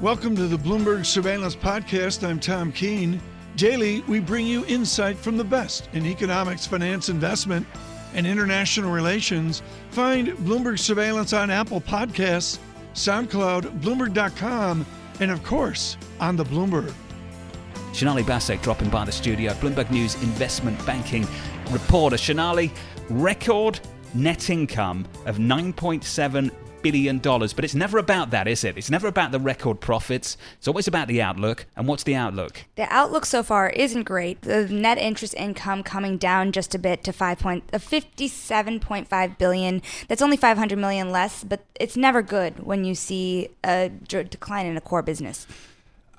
Welcome to the Bloomberg Surveillance Podcast. I'm Tom Keene. Daily, we bring you insight from the best in economics, finance, investment, and international relations. Find Bloomberg Surveillance on Apple Podcasts, SoundCloud, Bloomberg.com, and of course, on the Bloomberg. Sonali Basak dropping by the studio, Bloomberg News investment banking reporter. Sonali, record net income of 9.7 billion dollars. But it's never about that, is it? It's never about the record profits. It's always about the outlook. And what's the outlook? The outlook so far isn't great. The net interest income coming down just a bit to five point uh, fifty-seven point five billion. That's only five hundred million less, but it's never good when you see a decline in a core business.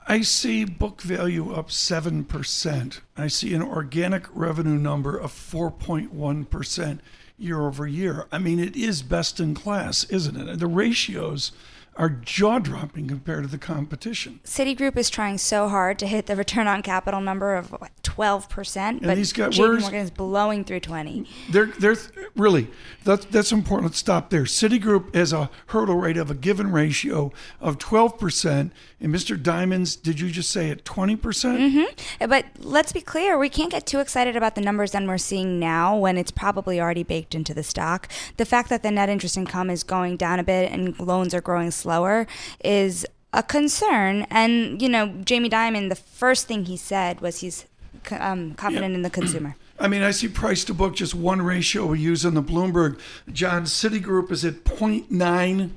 I see book value up 7%. I see an organic revenue number of 4.1% year over year. I mean, it is best in class, isn't it? The ratios are jaw dropping compared to the competition. Citigroup is trying so hard to hit the return on capital number of twelve percent, but these guys, JP Morgan is blowing through twenty. They're they're really that's that's important. Let's stop there. Citigroup has a hurdle rate of a given ratio of twelve percent, and Mr. Dimon's, did you just say at twenty percent? Mm-hmm. But let's be clear, we can't get too excited about the numbers that we're seeing now when it's probably already baked into the stock. The fact that the net interest income is going down a bit and loans are growing slower is a concern. And, you know, Jamie Dimon, the first thing he said was he's um, confident in the consumer. I mean, I see price to book just one ratio we use on the Bloomberg. John, Citigroup is at 0.9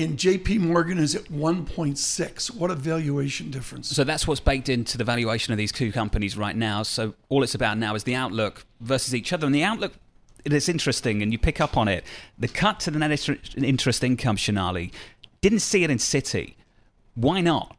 and JP Morgan is at 1.6. What a valuation difference. So that's what's baked into the valuation of these two companies right now. So all it's about now is the outlook versus each other. And the outlook it's interesting, and you pick up on it. The cut to the net interest income, Sonali, didn't see it in Citi. Why not?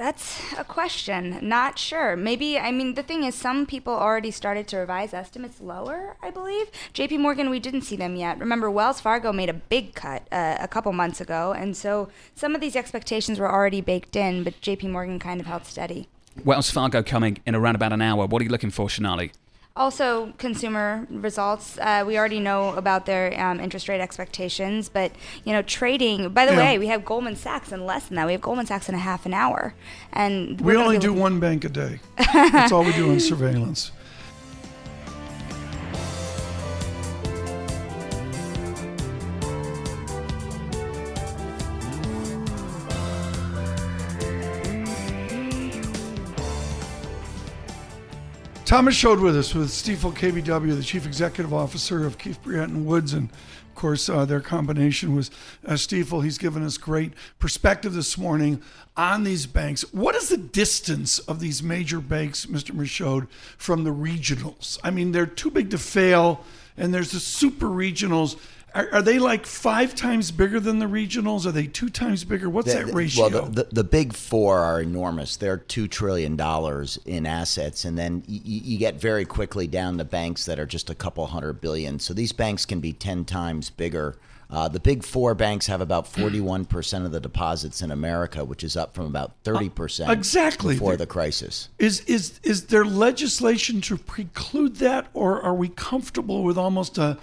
That's a question. Not sure. Maybe, I mean, the thing is, some people already started to revise estimates lower, I believe. JP Morgan, we didn't see them yet. Remember, Wells Fargo made a big cut uh, a couple months ago, and so some of these expectations were already baked in, but JP Morgan kind of held steady. Wells Fargo coming in around about an hour. What are you looking for, Sonali? Also, consumer results. Uh, we already know about their um, interest rate expectations, but you know, trading. By the yeah. way, we have Goldman Sachs in less than that. We have Goldman Sachs in a half an hour, and we only do one bank a day. That's all we do in surveillance. Thomas Michaud with us with Stifel KBW, the chief executive officer of Keefe Bruyette and Woods, and of course uh, their combination was uh, Stifel. He's given us great perspective this morning on these banks. What is the distance of these major banks, Mr. Michaud, from the regionals? I mean, they're too big to fail, and there's the super regionals are, are, they like five times bigger than the regionals? Are they two times bigger? What's the, that ratio? Well, the, the, the, big four are enormous. They're two trillion dollars in assets, and then you, you get very quickly down to banks that are just a couple hundred billion. So these banks can be ten times bigger uh, the big four banks have about 41% of the deposits in America, which is up from about 30% uh, exactly. before the crisis. Is, is, is there legislation to preclude that, or are we comfortable with almost a,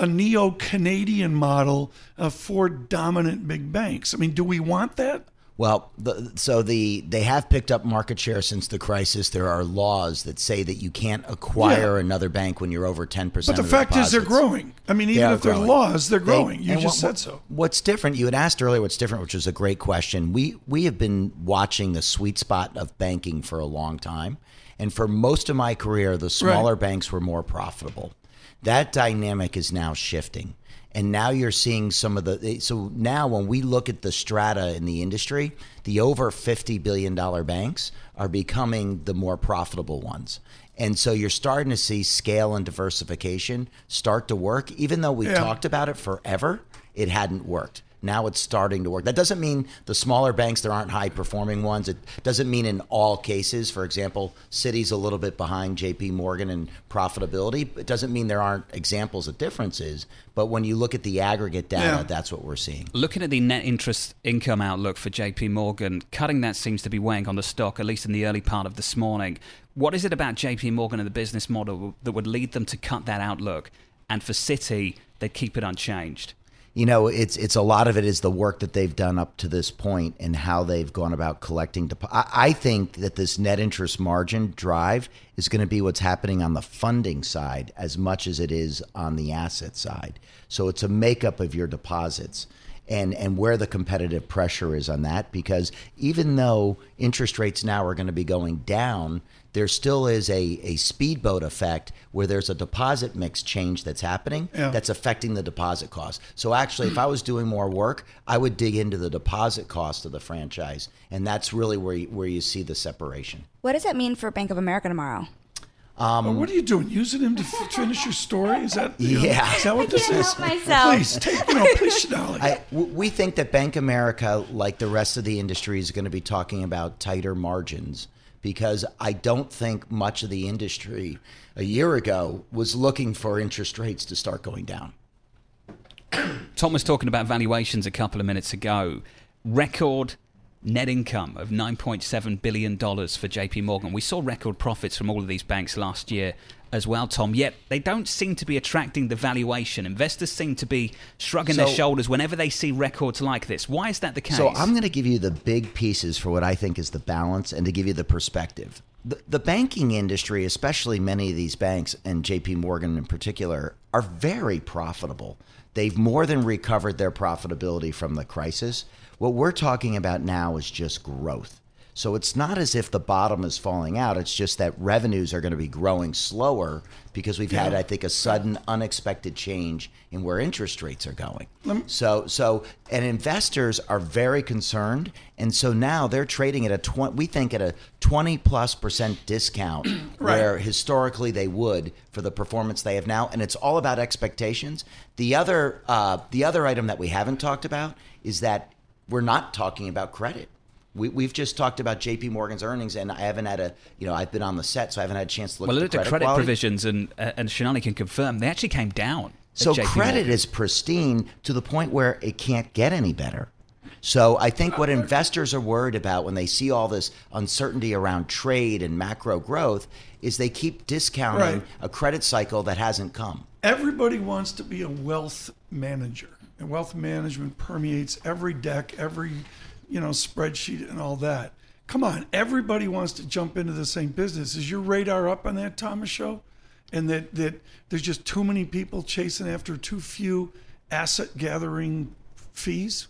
a neo Canadian model of four dominant big banks? I mean, do we want that? Well, the, so the they have picked up market share since the crisis. There are laws that say that you can't acquire yeah. another bank when you're over ten percent. But the fact deposits. is, they're growing. I mean, even they if there are laws, they're growing. They, you just what, said so. What's different? You had asked earlier what's different, which was a great question. We we have been watching the sweet spot of banking for a long time, and for most of my career, the smaller right. banks were more profitable. That dynamic is now shifting and now you're seeing some of the so now when we look at the strata in the industry the over 50 billion dollar banks are becoming the more profitable ones. And so you're starting to see scale and diversification start to work. Even though we yeah. talked about it forever it hadn't worked now it's starting to work. That doesn't mean the smaller banks there aren't high performing ones. It doesn't mean in all cases. For example, Citi's a little bit behind J.P. Morgan in profitability. It doesn't mean there aren't examples of differences. But when you look at the aggregate data, yeah. that's what we're seeing. Looking at the net interest income outlook for J.P. Morgan, cutting that seems to be weighing on the stock, at least in the early part of this morning. What is it about J.P. Morgan and the business model that would lead them to cut that outlook? And for Citi, they keep it unchanged. You know, it's it's a lot of it is the work that they've done up to this point and how they've gone about collecting. Dep- I, I think that this net interest margin drive is going to be what's happening on the funding side as much as it is on the asset side. So it's a makeup of your deposits and and where the competitive pressure is on that because even though interest rates now are going to be going down there still is a, a speedboat effect where there's a deposit mix change that's happening Yeah. that's affecting the deposit cost. So actually, if I was doing more work, I would dig into the deposit cost of the franchise, and that's really where you, where you see the separation. What does that mean for Bank of America tomorrow? Um, well, what are you doing? Using him to finish your story? Is that you know, Yeah. Is that what this can't is? help myself. Please take you know, please, Sonali. I, w- we think that Bank America, like the rest of the industry, is going to be talking about tighter margins because I don't think much of the industry a year ago was looking for interest rates to start going down. Tom was talking about valuations a couple of minutes ago. Record net income of $9.7 billion for JP Morgan. We saw record profits from all of these banks last year as well, Tom, yet they don't seem to be attracting the valuation. Investors seem to be shrugging their shoulders whenever they see records like this. Why is that the case? So I'm going to give you the big pieces for what I think is the balance and to give you the perspective. The, the banking industry, especially many of these banks and JP Morgan in particular, are very profitable. They've more than recovered their profitability from the crisis. What we're talking about now is just growth. So it's not as if the bottom is falling out. It's just that revenues are going to be growing slower because we've had, I think, a sudden, unexpected change in where interest rates are going. So, so, and investors are very concerned, and so now they're trading at a twenty. We think at a twenty plus percent discount, where historically they would for the performance they have now, and it's all about expectations. The other, uh, the other item that we haven't talked about is that we're not talking about credit. We, we've just talked about J.P. Morgan's earnings, and I haven't had a, you know, I've been on the set, so I haven't had a chance to look well, I at looked the at credit, credit provisions, and uh, and Sonali can confirm they actually came down. So JP credit Morgan. is pristine to the point where it can't get any better. So I think what investors are worried about when they see all this uncertainty around trade and macro growth is they keep discounting Right. a credit cycle that hasn't come. Everybody wants to be a wealth manager, and wealth management permeates every deck, every you know spreadsheet, and all that. Come on, everybody wants to jump into the same business. Is your radar up on that, Thomas Michaud? And that that there's just too many people chasing after too few asset gathering fees.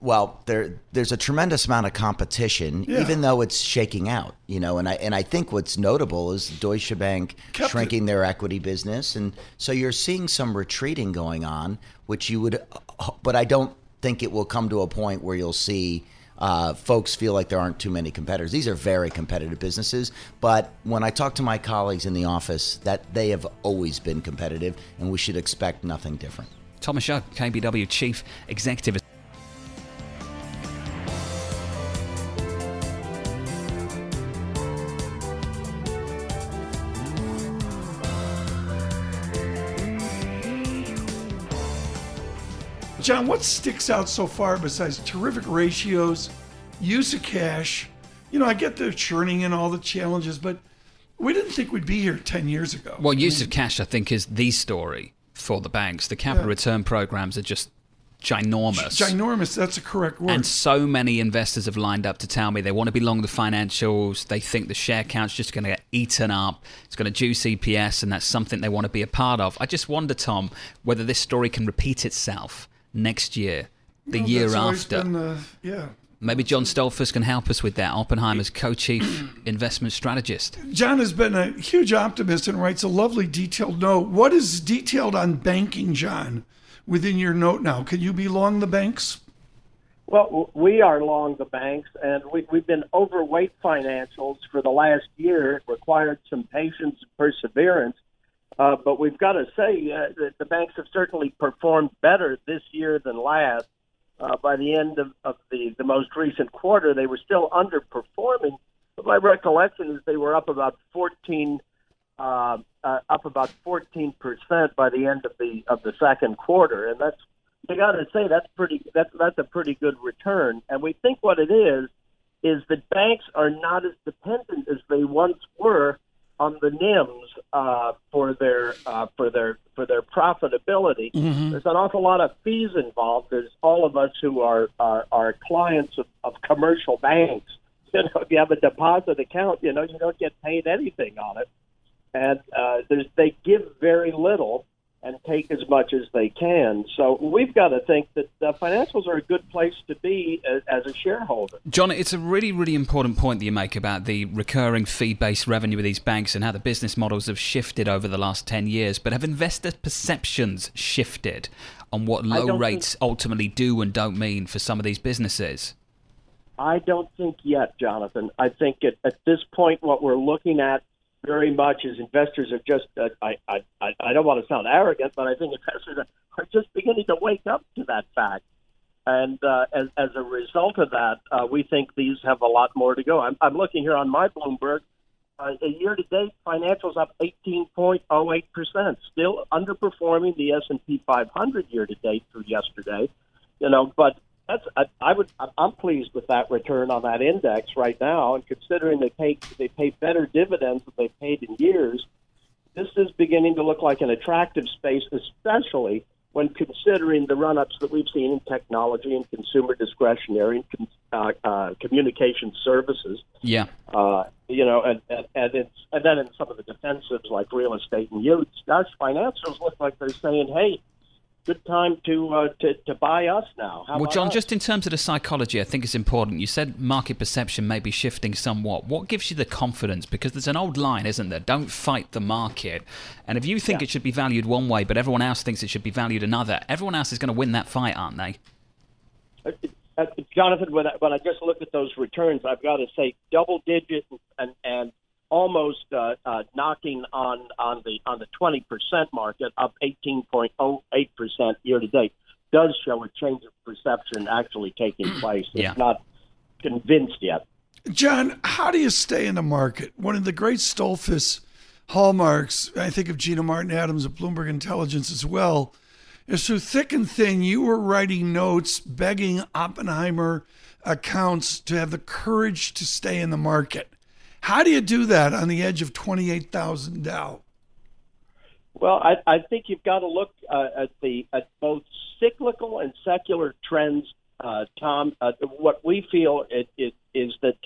Well, there there's a tremendous amount of competition, Yeah. even though it's shaking out. You know, and I and I think what's notable is Deutsche Bank Kept shrinking their equity business, and so you're seeing some retreating going on, which you would, but I don't think it will come to a point where you'll see. Uh, folks feel like there aren't too many competitors. These are very competitive businesses, but when I talk to my colleagues in the office, that they have always been competitive, and we should expect nothing different. Thomas Michaud, KBW Chief Executive. John, what sticks out so far besides terrific ratios, use of cash? You know, I get the churning and all the challenges, but we didn't think we'd be here 10 years ago. Well, use of cash, I think, is the story for the banks. The capital Yeah. return programs are just ginormous. Ginormous, that's a correct word. And so many investors have lined up to tell me they want to be long the financials. They think the share count's just going to get eaten up. It's going to juice EPS, and that's something they want to be a part of. I just wonder, Tom, whether this story can repeat itself next year, the Well, year after. been the- yeah. Maybe John Stoltzfus can help us with that. Oppenheimer's co-chief investment strategist. John has been a huge optimist and writes a lovely detailed note. What is detailed on banking, John, within your note now? Can you be long the banks? Well, we are long the banks, and we, we've been overweight financials for the last year. It required some patience and perseverance. Uh, but we've got to say uh, that the banks have certainly performed better this year than last. Uh, by the end of, of the, the most recent quarter, they were still underperforming. But my recollection is they were up about 14, uh, uh, up about 14 percent by the end of the of the second quarter, and that's you got to say that's pretty that's that's a pretty good return. And we think what it is is that banks are not as dependent as they once were on the NIMS uh, for their uh, for their for their profitability. Mm-hmm. There's an awful lot of fees involved. There's all of us who are are, are clients of, of commercial banks. You know, if you have a deposit account, you know you don't get paid anything on it, and uh, there's, they give very little and take as much as they can. So we've got to think that the financials are a good place to be as, as, a shareholder. John, it's a really, really important point that you make about the recurring fee-based revenue of these banks and how the business models have shifted over the last 10 years. But have investor perceptions shifted on what low rates think, ultimately do and don't mean for some of these businesses? I don't think yet, Jonathan. I think at, at this point, what we're looking at very much as investors are just uh, I, I I don't want to sound arrogant, but I think investors are just beginning to wake up to that fact. And uh, as, as a result of that, uh, we think these have a lot more to go. I'm, I'm looking here on my Bloomberg. Uh, a year to date, financials up 18.08 percent, still underperforming the S&P 500 year to date through yesterday. You know, but that's I, I would I'm pleased with that return on that index right now, and considering they pay they pay better dividends than they've paid in years, this is beginning to look like an attractive space, especially when considering the run-ups that we've seen in technology and consumer discretionary and uh, uh, communication services. Yeah. Uh, you know, and, and, and, it's, and then in some of the defensives like real estate and yields, gosh, financials look like they're saying, hey, good time to uh, to, to buy us now. How well, John, us? just in terms of the psychology, I think it's important. You said market perception may be shifting somewhat. What gives you the confidence? Because there's an old line, isn't there? Don't fight the market. And if you think yeah. it should be valued one way, but everyone else thinks it should be valued another, everyone else is going to win that fight, aren't they? Uh, uh, Jonathan, when I, when I just look at those returns, I've got to say double digit and and almost uh, uh, knocking on on the on the 20% market, up 18.08% year to date, does show a change of perception actually taking place. It's yeah. not convinced yet. John, how do you stay in the market? One of the great Stoltzfus hallmarks, I think of Gina Martin Adams at Bloomberg Intelligence as well, is through thick and thin, you were writing notes begging Oppenheimer accounts to have the courage to stay in the market. How do you do that on the edge of 28,000 Dow? Well, I, I, think you've got to look uh, at the at both cyclical and secular trends, uh, Tom. Uh, what we feel it, it is that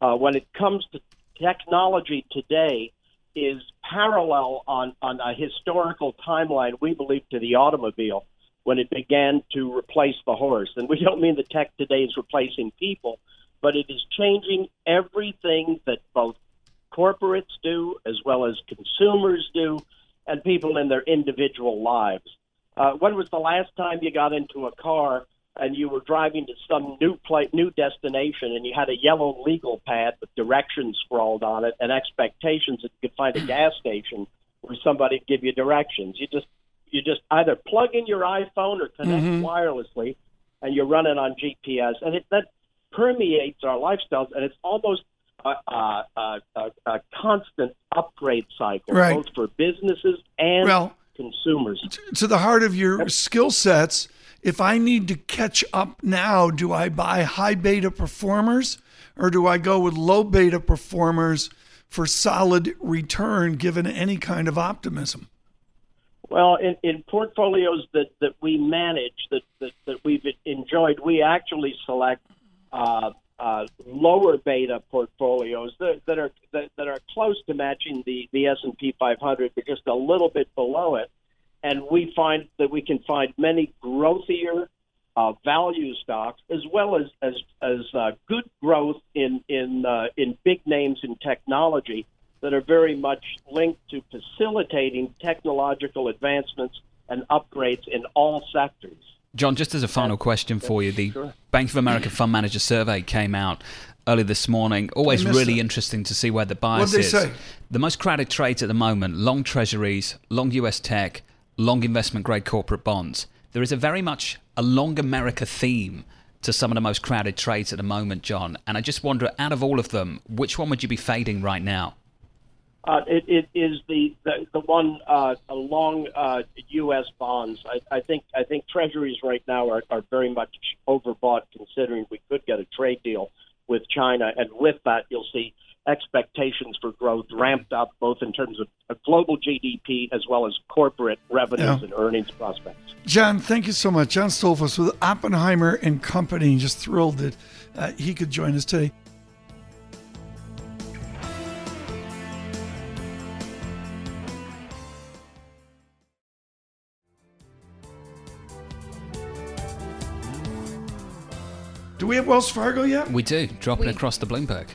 uh, when it comes to technology today, is parallel on on a historical timeline. We believe to the automobile when it began to replace the horse, and we don't mean the tech today is replacing people, but it is changing everything that both corporates do as well as consumers do and people in their individual lives. Uh, when was the last time you got into a car and you were driving to some new place, new destination, and you had a yellow legal pad with directions scrawled on it and expectations that you could find a gas station where somebody would give you directions? You just you just either plug in your iPhone or connect mm-hmm. wirelessly, and you're running on GPS, and it, that permeates our lifestyles, and it's almost a, a, a, a constant upgrade cycle, right. both for businesses and well, consumers. To the heart of your skill sets, if I need to catch up now, do I buy high beta performers or do I go with low beta performers for solid return given any kind of optimism? Well, in, in portfolios that, that we manage, that, that, that we've enjoyed, we actually select uh, uh, lower beta portfolios that, that are that, that, are close to matching the, the S&P 500, but just a little bit below it. And we find that we can find many growthier uh, value stocks as well as as, as uh, good growth in in uh, in big names in technology that are very much linked to facilitating technological advancements and upgrades in all sectors. John, just as a final question for you, the sure. Bank of America Fund Manager Survey came out early this morning. Always really it. interesting to see where the bias is. Say? The most crowded trades at the moment: long Treasuries, long U.S. tech, long investment-grade corporate bonds. There is a very much a long America theme to some of the most crowded trades at the moment, John. And I just wonder, out of all of them, which one would you be fading right now? Uh, it, it is the the, the one uh, along uh, U.S. bonds. I, I think I think Treasuries right now are, are very much overbought, considering we could get a trade deal with China, and with that, you'll see expectations for growth ramped up both in terms of global GDP as well as corporate revenues yeah. and earnings prospects. John, thank you so much. John Stoltzfus with Oppenheimer and Company. Just thrilled that uh, he could join us today. Do we have Wells Fargo yet? We do, dropping we, across the Bloomberg.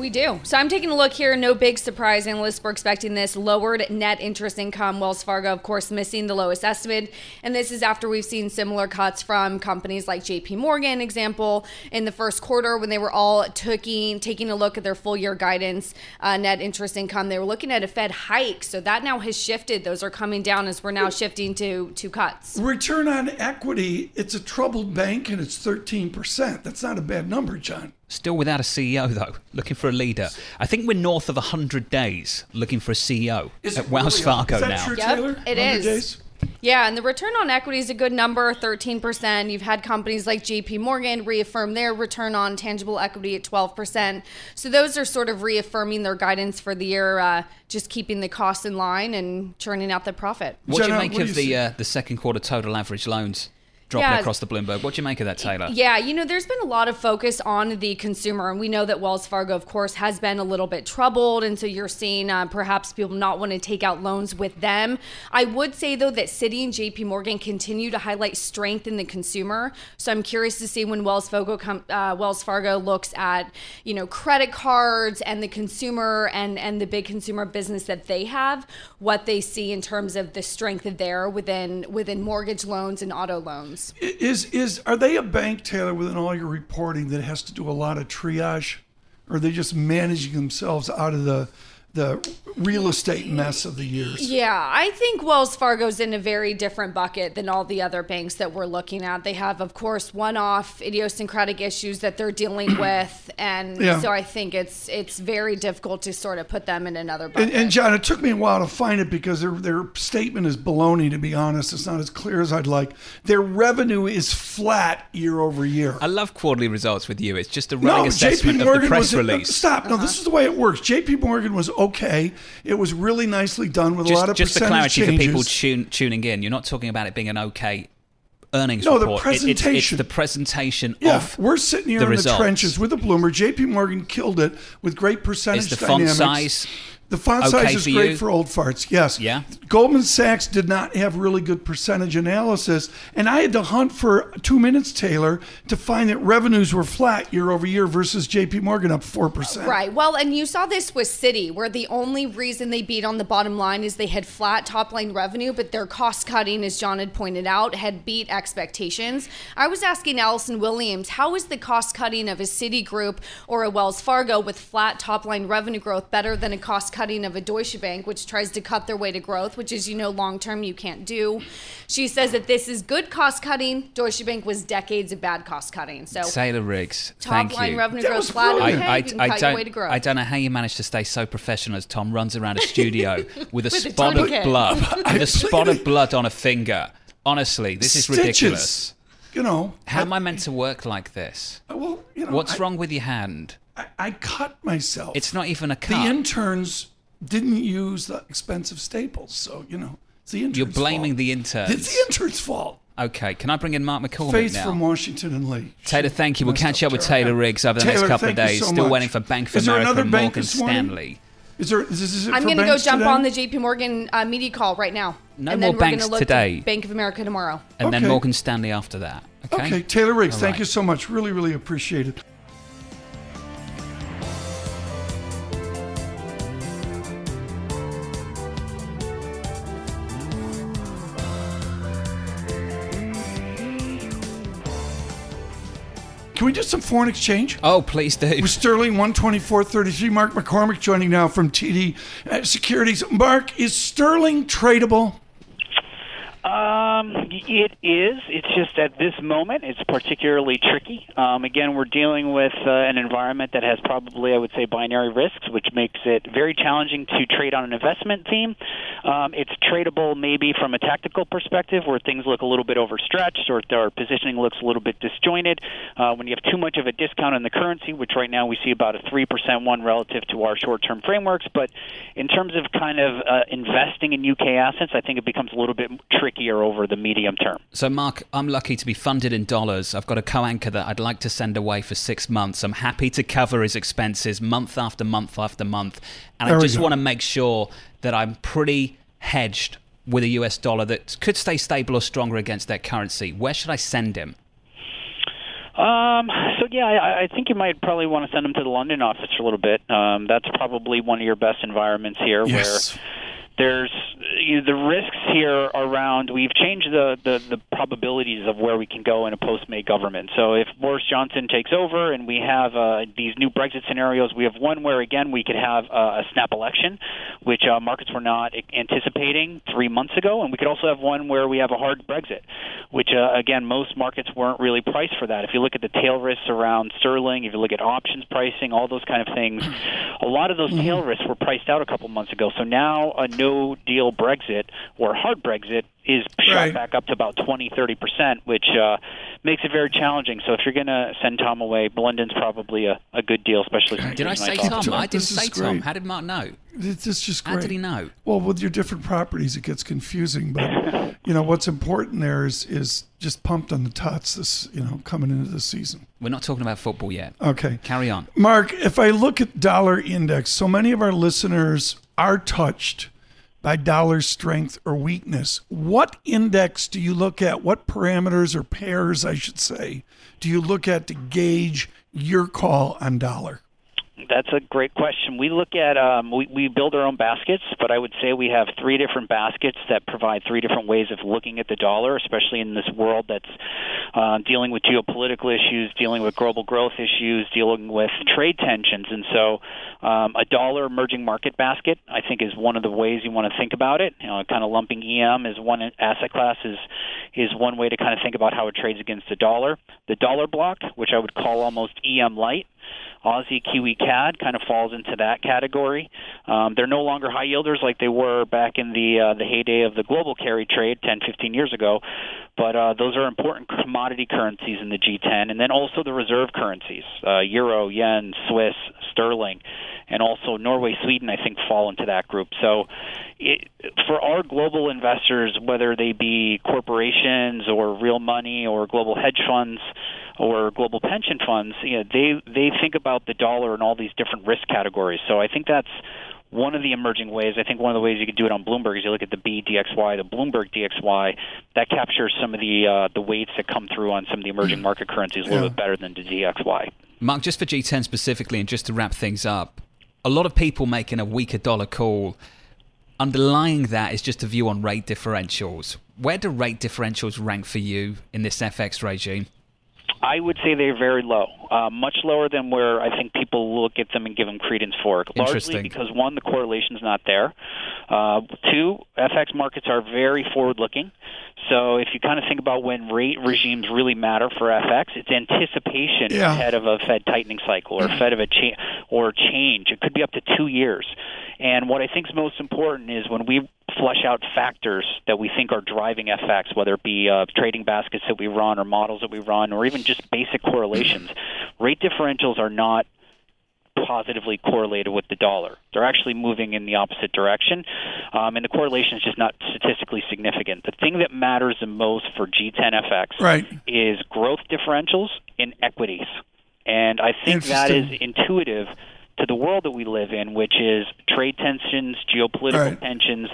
We do. So I'm taking a look here. No big surprise. Analysts were expecting this lowered net interest income. Wells Fargo, of course, missing the lowest estimate. And this is after we've seen similar cuts from companies like JP Morgan, example, in the first quarter when they were all taking, taking a look at their full year guidance, uh, net interest income. They were looking at a Fed hike. So that now has shifted. Those are coming down as we're now shifting to, to cuts. Return on equity, it's a troubled bank and it's 13%. That's not a bad number, John. Still without a CEO, though, looking for a leader. I think we're north of 100 days looking for a CEO is at Wells really Fargo is that now. True, Taylor? Yep, it is. Days? Yeah, and the return on equity is a good number, 13%. You've had companies like JP Morgan reaffirm their return on tangible equity at 12%. So those are sort of reaffirming their guidance for the year, uh, just keeping the costs in line and churning out the profit. What do you make of the uh, the second quarter total average loans? Dropping yeah. across the Bloomberg. What do you make of that, Taylor? Yeah, you know, there's been a lot of focus on the consumer, and we know that Wells Fargo, of course, has been a little bit troubled, and so you're seeing uh, perhaps people not want to take out loans with them. I would say though that Citi and J.P. Morgan continue to highlight strength in the consumer. So I'm curious to see when Wells Fargo com- uh, Wells Fargo looks at you know credit cards and the consumer and and the big consumer business that they have, what they see in terms of the strength there within within mortgage loans and auto loans. Is is are they a bank, Taylor, within all your reporting that has to do a lot of triage, or are they just managing themselves out of the the real estate mess of the years. Yeah, I think Wells Fargo's in a very different bucket than all the other banks that we're looking at. They have, of course, one-off idiosyncratic issues that they're dealing with, and yeah. so I think it's it's very difficult to sort of put them in another bucket. And, and, John, it took me a while to find it because their their statement is baloney. To be honest, it's not as clear as I'd like. Their revenue is flat year over year. I love quarterly results with you. It's just a running no, assessment of the press release. Stop. No, uh-huh. this is the way it works. J.P. Morgan was okay. It was really nicely done with just, a lot of just for clarity changes. for people tune, tuning in. You're not talking about it being an okay earnings no, report. the presentation. It, it's, it's, the presentation yeah, of we're sitting here the in results. the trenches with a bloomer. J.P. Morgan killed it with great percentage is the dynamics. font size the font okay size is for great you? for old farts. Yes. Yeah. Goldman Sachs did not have really good percentage analysis, and I had to hunt for two minutes, Taylor, to find that revenues were flat year over year versus J.P. Morgan up four percent. Right. Well, and you saw this with Citi, where the only reason they beat on the bottom line is they had flat top line revenue, but their cost cutting, as John had pointed out, had beat expectations. I was asking Allison Williams, how is the cost cutting of a Citigroup or a Wells Fargo with flat top line revenue growth better than a cost cutting of a Deutsche Bank, which tries to cut their way to growth, which is, you know, long term you can't do. She says that this is good cost cutting. Deutsche Bank was decades of bad cost cutting. So Taylor Riggs, top thank line you. revenue growth flat. Okay, I, I, I, cut don't, your way to growth. I don't know how you managed to stay so professional as Tom runs around a studio with a With a spot of blood, with a spot of blood on a finger. Honestly, this is Stitches. ridiculous. You know. How am I meant to work like this? Uh, well, you know. What's I, wrong with your hand? I, I cut myself. It's not even a cut. the interns didn't use the expensive staples, so you know it's the interns. You're blaming fault. the interns. It's the interns' fault. Okay, can I bring in Mark McCormick Faith now? from Washington and Lee. Taylor, thank you. We'll Messed catch up with Taylor Riggs over the Taylor, next couple of thank you days. so Still much. waiting for Bank of Is America another and bank Morgan this? Stanley. Is there? Is this it I'm going to go jump today? on the JP Morgan uh, media call right now. No and more then we're banks gonna look today. To Bank of America tomorrow. And then Morgan Stanley after that. Okay. Okay, Taylor Riggs, All thank right. you so much. Really, really appreciate it. Can we do some foreign exchange? Oh, please do. With Sterling 124.33. Mark McCormick joining now from TD uh, Securities. Mark, is Sterling tradable? Um, it is. It's just at this moment, it's particularly tricky. Um, again, we're dealing with uh, an environment that has probably, I would say, binary risks, which makes it very challenging to trade on an investment theme. Um, it's tradable maybe from a tactical perspective, where things look a little bit overstretched or our positioning looks a little bit disjointed. Uh, when you have too much of a discount in the currency, which right now we see about a three percent one relative to our short-term frameworks, but in terms of kind of uh, investing in UK assets, I think it becomes a little bit trickier over the medium term. So, Mark, I'm lucky to be funded in dollars. I've got a co anchor that I'd like to send away for six months. I'm happy to cover his expenses month after month after month. And There I just want to make sure that I'm pretty hedged with a US dollar that could stay stable or stronger against that currency. Where should I send him? Um, so yeah, I, I think you might probably want to send him to the London office for a little bit. Um, that's probably one of your best environments here, Yes. where there's you know, the risks here around. We've changed the, the the probabilities of where we can go in a post-May government. So if Boris Johnson takes over and we have uh, these new Brexit scenarios, we have one where again we could have uh, a snap election, which uh, markets were not anticipating three months ago, and we could also have one where we have a hard Brexit, which uh, again most markets weren't really priced for that. If you look at the tail risks around sterling, if you look at options pricing, all those kind of things, a lot of those tail risks were priced out a couple months ago. So now a no deal Brexit or hard Brexit is shot Right. back up to about 20, 30 percent, which uh, makes it very challenging. So if you're going to send Tom away, London's probably a, a good deal, especially. since Did I say nice Tom? I didn't say is Tom. How did Mark know? It's it's just How did he know? Well, with your different properties, it gets confusing. But you know what's important there is is just pumped on the tots. This you know coming into the season. We're not talking about football yet. Okay, Carry on. Mark. If I look at dollar index, so many of our listeners are touched by dollar strength or weakness. What index do you look at? What parameters or pairs, I should say, do you look at to gauge your call on dollar? That's a great question. We look at um, we we build our own baskets, but I would say we have three different baskets that provide three different ways of looking at the dollar, especially in this world that's uh, dealing with geopolitical issues, dealing with global growth issues, dealing with trade tensions, and so um, a dollar emerging market basket I think is one of the ways you want to think about it. You know, kind of lumping EM as one asset class is is one way to kind of think about how it trades against the dollar. The dollar block, which I would call almost EM light. Aussie Kiwi CAD kind of falls into that category. Um, they're no longer high yielders like they were back in the uh, the heyday of the global carry trade 10, 15 years ago, but uh, those are important commodity currencies in the G10, and then also the reserve currencies: uh, euro, yen, Swiss, sterling, and also Norway, Sweden. I think fall into that group. So, it, for our global investors, whether they be corporations or real money or global hedge funds or global pension funds, you know, they they think about the dollar in all these different risk categories. So I think that's one of the emerging ways. I think one of the ways you could do it on Bloomberg is you look at the BDXY, the Bloomberg DXY, that captures some of the uh, the weights that come through on some of the emerging market currencies a little Yeah. bit better than the DXY. Mark, just for G10 specifically, and just to wrap things up, a lot of people making a weaker dollar call. Underlying that is just a view on rate differentials. Where do rate differentials rank for you in this FX regime? I would say they're very low, uh, much lower than where I think people look at them and give them credence for. Largely because one, the correlation's not there. Uh, two, FX markets are very forward-looking. So if you kind of think about when rate regimes really matter for FX, it's anticipation Yeah. ahead of a Fed tightening cycle or Fed of a cha- or change. It could be up to two years. And what I think is most important is when we flesh out factors that we think are driving FX, whether it be uh, trading baskets that we run or models that we run, or even just basic correlations. Rate differentials are not positively correlated with the dollar. They're actually moving in the opposite direction, um, and the correlation is just not statistically significant. The thing that matters the most for G10FX Right. is growth differentials in equities, and I think that is intuitive to the world that we live in, which is trade tensions, geopolitical Right. tensions,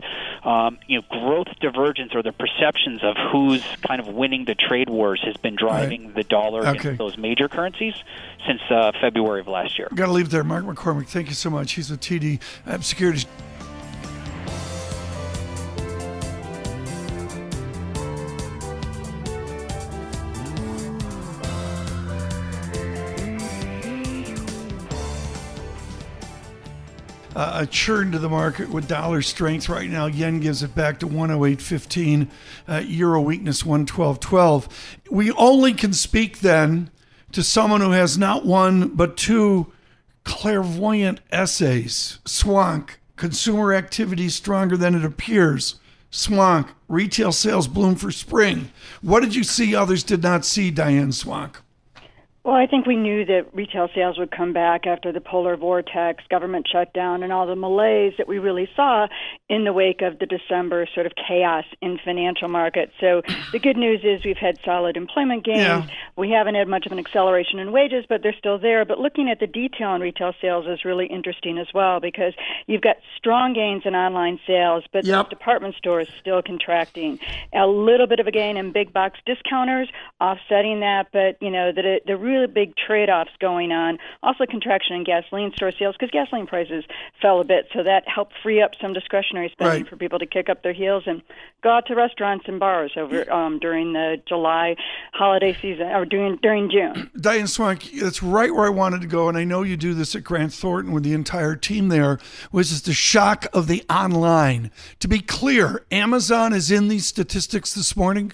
um, you know, growth divergence or the perceptions of who's kind of winning the trade wars has been driving the dollar Okay. against those major currencies since uh, February of last year. Got to leave there. Mark McCormick, thank you so much. He's with TD uh, Securities. Uh, a churn to the market with dollar strength right now. Yen gives it back to 108.15, uh, euro weakness 112.12. We only can speak then to someone who has not one but two clairvoyant essays. Swonk, consumer activity stronger than it appears. Swonk, retail sales bloom for spring. What did you see others did not see, Diane Swonk? Well, I think we knew that retail sales would come back after the polar vortex, government shutdown, and all the malaise that we really saw in the wake of the December sort of chaos in financial markets. So the good news is we've had solid employment gains. Yeah. We haven't had much of an acceleration in wages, but they're still there. But looking at the detail on retail sales is really interesting as well because you've got strong gains in online sales, but yep. department stores still contracting. A little bit of a gain in big box discounters offsetting that, but you know the the real really big trade-offs going on. Also, contraction in gasoline store sales because gasoline prices fell a bit, so that helped free up some discretionary spending right. for people to kick up their heels and go out to restaurants and bars over um, during the July holiday season or during during June. Diane Swonk, that's right where I wanted to go, and I know you do this at Grant Thornton with the entire team there. Was is the shock of the online? To be clear, Amazon is in these statistics this morning.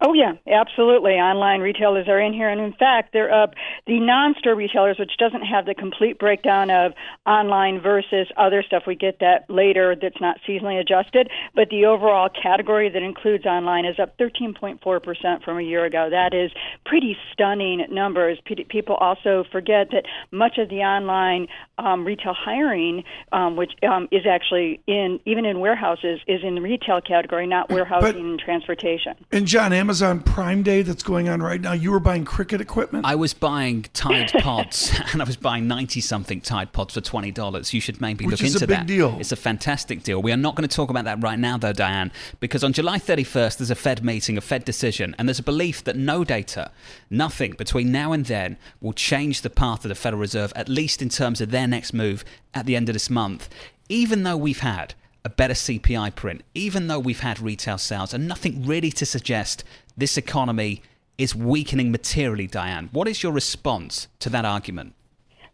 Oh yeah, absolutely. Online retailers are in here, and in fact, they're up. The non-store retailers, which doesn't have the complete breakdown of online versus other stuff, we get that later. That's not seasonally adjusted, but the overall category that includes online is up 13.4 percent from a year ago. That is pretty stunning numbers. People also forget that much of the online um, retail hiring, um, which um, is actually in even in warehouses, is in the retail category, not warehousing but, and transportation. And John. Amazon Prime Day that's going on right now, you were buying cricket equipment? I was buying Tide Pods, and I was buying 90 something Tide Pods for $20. You should maybe Which look into that. Deal. It's a fantastic deal. We are not going to talk about that right now, though, Diane, because on July 31st, there's a Fed meeting, a Fed decision, and there's a belief that no data, nothing between now and then will change the path of the Federal Reserve, at least in terms of their next move at the end of this month. Even though we've had a better CPI print, even though we've had retail sales and nothing really to suggest this economy is weakening materially, Diane. What is your response to that argument?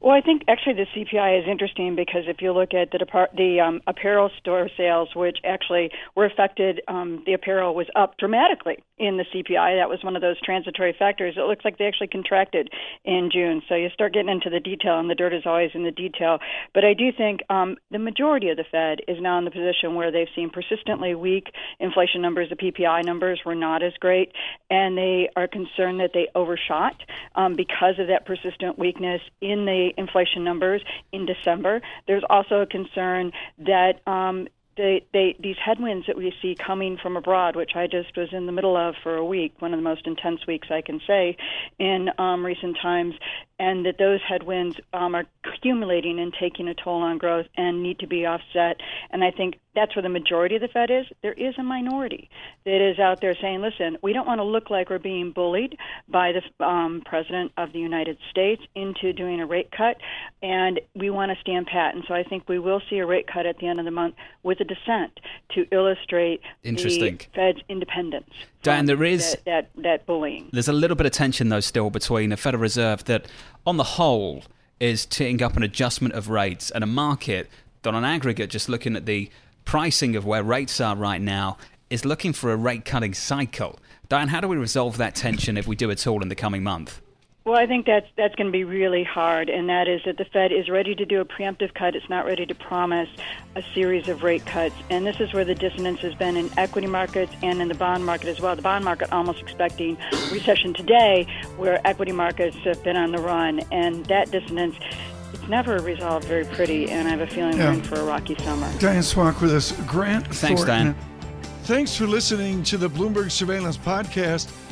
Well, I think actually the CPI is interesting because if you look at the depart- the um, apparel store sales, which actually were affected, um, the apparel was up dramatically in the CPI. That was one of those transitory factors. It looks like they actually contracted in June. So you start getting into the detail, and the dirt is always in the detail. But I do think um, the majority of the Fed is now in the position where they've seen persistently weak inflation numbers. The PPI numbers were not as great, and they are concerned that they overshot um, because of that persistent weakness in the inflation numbers in December. There's also a concern that um, they, they, these headwinds that we see coming from abroad, which I just was in the middle of for a week, one of the most intense weeks I can say in um, recent times, and that those headwinds um, are accumulating and taking a toll on growth and need to be offset. And I think that's where the majority of the Fed is. There is a minority that is out there saying, listen, we don't want to look like we're being bullied by the um, President of the United States into doing a rate cut, and we want to stand pat. And so I think we will see a rate cut at the end of the month with a dissent to illustrate Interesting. the Fed's independence. Dan, there is that, that, that bullying. There's a little bit of tension, though, still between the Federal Reserve that, on the whole, is teeing up an adjustment of rates and a market that, on aggregate, just looking at the pricing of where rates are right now, is looking for a rate cutting cycle. Diane, how do we resolve that tension if we do at all in the coming month? Well, I think that's that's going to be really hard, and that is that the Fed is ready to do a preemptive cut. It's not ready to promise a series of rate cuts, and this is where the dissonance has been in equity markets and in the bond market as well. The bond market almost expecting recession today, where equity markets have been on the run, and that dissonance it's never resolved very pretty, and I have a feeling yeah. we're in for a rocky summer. Diane Swonk with us. Grant Thanks, Thornton. Diane. Thanks for listening to the Bloomberg Surveillance Podcast.